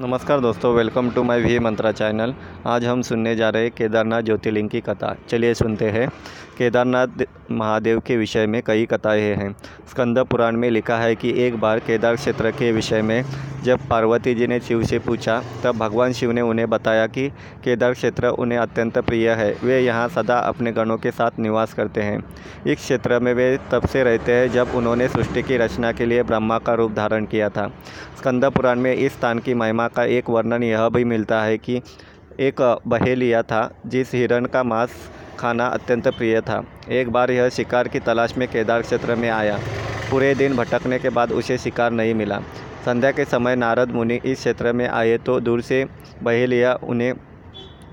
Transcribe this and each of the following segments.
नमस्कार दोस्तों welcome to my V Mantra channel आज हम सुनने जा रहे केदारनाथ ज्योतिर्लिंग की कथा। चलिए सुनते हैं। केदारनाथ महादेव के विषय में कई कथाएँ हैं। स्कंद पुराण में लिखा है कि एक बार केदार क्षेत्र के विषय में जब पार्वती जी ने शिव से पूछा, तब भगवान शिव ने उन्हें बताया कि केदार क्षेत्र उन्हें अत्यंत प्रिय है। वे यहाँ सदा अपने गणों के साथ निवास करते हैं। इस क्षेत्र में वे तब से रहते हैं जब उन्होंने सृष्टि की रचना के लिए ब्रह्मा का रूप धारण किया था। स्कंद पुराण में इस स्थान की महिमा का एक वर्णन यह भी मिलता है कि एक बहेलिया था, जिस हिरण का मांस खाना अत्यंत प्रिय था। एक बार यह शिकार की तलाश में केदार क्षेत्र में आया। पूरे दिन भटकने के बाद उसे शिकार नहीं मिला। संध्या के समय नारद मुनि इस क्षेत्र में आए तो दूर से बहेलिया उन्हें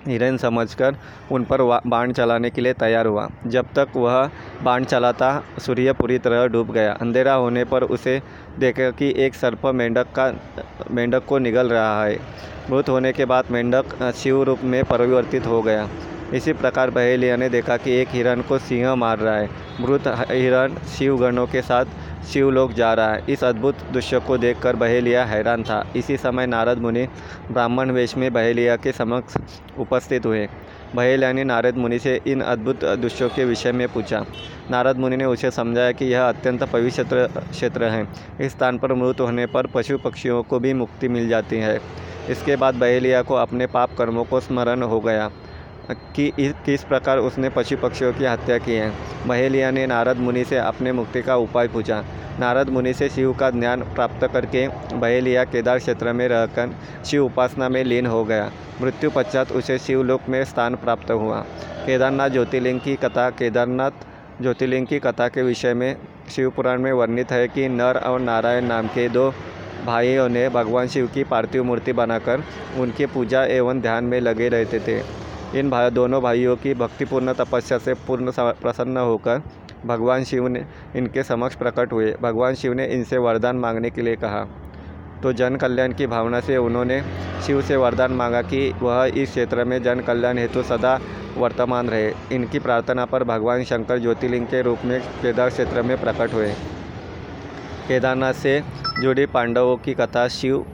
हिरन समझकर उन पर बाण चलाने के लिए तैयार हुआ। जब तक वह बाण चलाता, सूर्य पूरी तरह डूब गया। अंधेरा होने पर उसे देखा कि एक सर्प मेंढक का, मेंढक को निगल रहा है। मृत होने के बाद मेंढक शिव रूप में परिवर्तित हो गया। इसी प्रकार बहेलिया ने देखा कि एक हिरण को सिंह मार रहा है। मृत हिरण शिवगणों के साथ शिवलोक जा रहा है। इस अद्भुत दृश्य को देखकर बहेलिया हैरान था। इसी समय नारद मुनि ब्राह्मण वेश में बहेलिया के समक्ष उपस्थित हुए। बहेलिया ने नारद मुनि से इन अद्भुत दृश्यों के विषय में पूछा। नारद मुनि ने उसे समझाया कि यह अत्यंत पवित्र क्षेत्र है। इस स्थान पर मृत होने पर पशु पक्षियों को भी मुक्ति मिल जाती है। इसके बाद बहेलिया को अपने पाप कर्मों को स्मरण हो गया। कि किस प्रकार उसने पशु पक्षियों की हत्या की है। महेलिया ने नारद मुनि से अपने मुक्ति का उपाय पूछा। नारद मुनि से शिव का ज्ञान प्राप्त करके बहेलिया केदार क्षेत्र में रहकर शिव उपासना में लीन हो गया। मृत्यु पश्चात उसे शिवलोक में स्थान प्राप्त हुआ। केदारनाथ ज्योतिर्लिंग की कथा, केदारनाथ ज्योतिर्लिंग की कथा के विषय में शिवपुराण में वर्णित है कि नर और नारायण नाम के दो भाइयों ने भगवान शिव की पार्थिव मूर्ति बनाकर उनकी पूजा एवं ध्यान में लगे रहते थे। इन भाई दोनों भाइयों की भक्तिपूर्ण तपस्या से पूर्ण प्रसन्न होकर भगवान शिव ने इनके समक्ष प्रकट हुए। भगवान शिव ने इनसे वरदान मांगने के लिए कहा। तो जन कल्याण की भावना से उन्होंने शिव से वरदान मांगा कि वह इस क्षेत्र में जन कल्याण हेतु सदा वर्तमान रहे। इनकी प्रार्थना पर भगवान शंकर ज्योतिर्लिंग के रूप में केदार क्षेत्र में प्रकट हुए। केदारनाथ से जुड़ी पांडवों की कथा शिव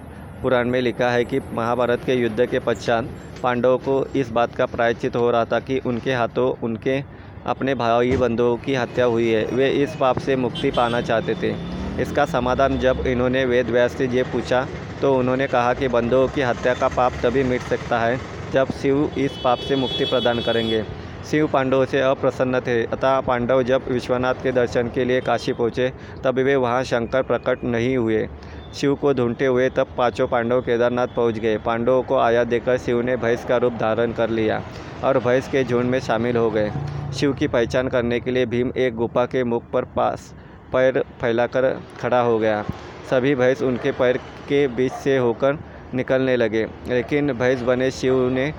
पुराण में लिखा है कि महाभारत के युद्ध के पश्चात पांडवों को इस बात का प्रायश्चित हो रहा था कि उनके हाथों, उनके अपने भाई बंधुओं की हत्या हुई है। वे इस पाप से मुक्ति पाना चाहते थे। इसका समाधान जब इन्होंने वेद व्यास से ये पूछा तो उन्होंने कहा कि बंधुओं की हत्या का पाप तभी मिट सकता है जब शिव इस पाप से मुक्ति प्रदान करेंगे। शिव पांडवों से अप्रसन्न थे। अतः पांडव जब विश्वनाथ के दर्शन के लिए काशी पहुँचे, तब वे वहाँ शंकर प्रकट नहीं हुए। शिव को ढूंढते हुए तब पाँचों पांडव केदारनाथ पहुँच गए। पांडवों को आया देकर शिव ने भैंस का रूप धारण कर लिया और भैंस के झुंड में शामिल हो गए। शिव की पहचान करने के लिए भीम एक गुफा के मुख पर पास पैर फैलाकर खड़ा हो गया। सभी भैंस उनके पैर के बीच से होकर निकलने लगे, लेकिन भैंस बने शिव ने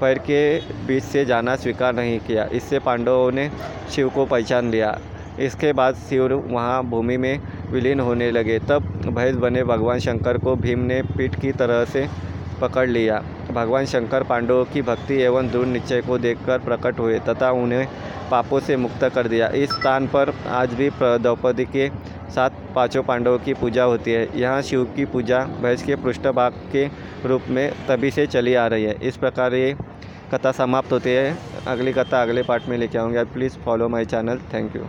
पैर के बीच से जाना स्वीकार नहीं किया। इससे पांडवों ने शिव को पहचान लिया। इसके बाद शिव वहाँ भूमि में विलीन होने लगे। तब भैंस बने भगवान शंकर को भीम ने पीठ की तरह से पकड़ लिया। भगवान शंकर पांडवों की भक्ति एवं दृढ़ निश्चय को देखकर प्रकट हुए तथा उन्हें पापों से मुक्त कर दिया। इस स्थान पर आज भी द्रौपदी के साथ पाँचों पांडवों की पूजा होती है। यहाँ शिव की पूजा भैंस के पृष्ठभाग के रूप में तभी से चली आ रही है। इस प्रकार ये कथा समाप्त होती है। अगली कथा अगले पार्ट में लेके आऊँगी। Please follow my channel thank you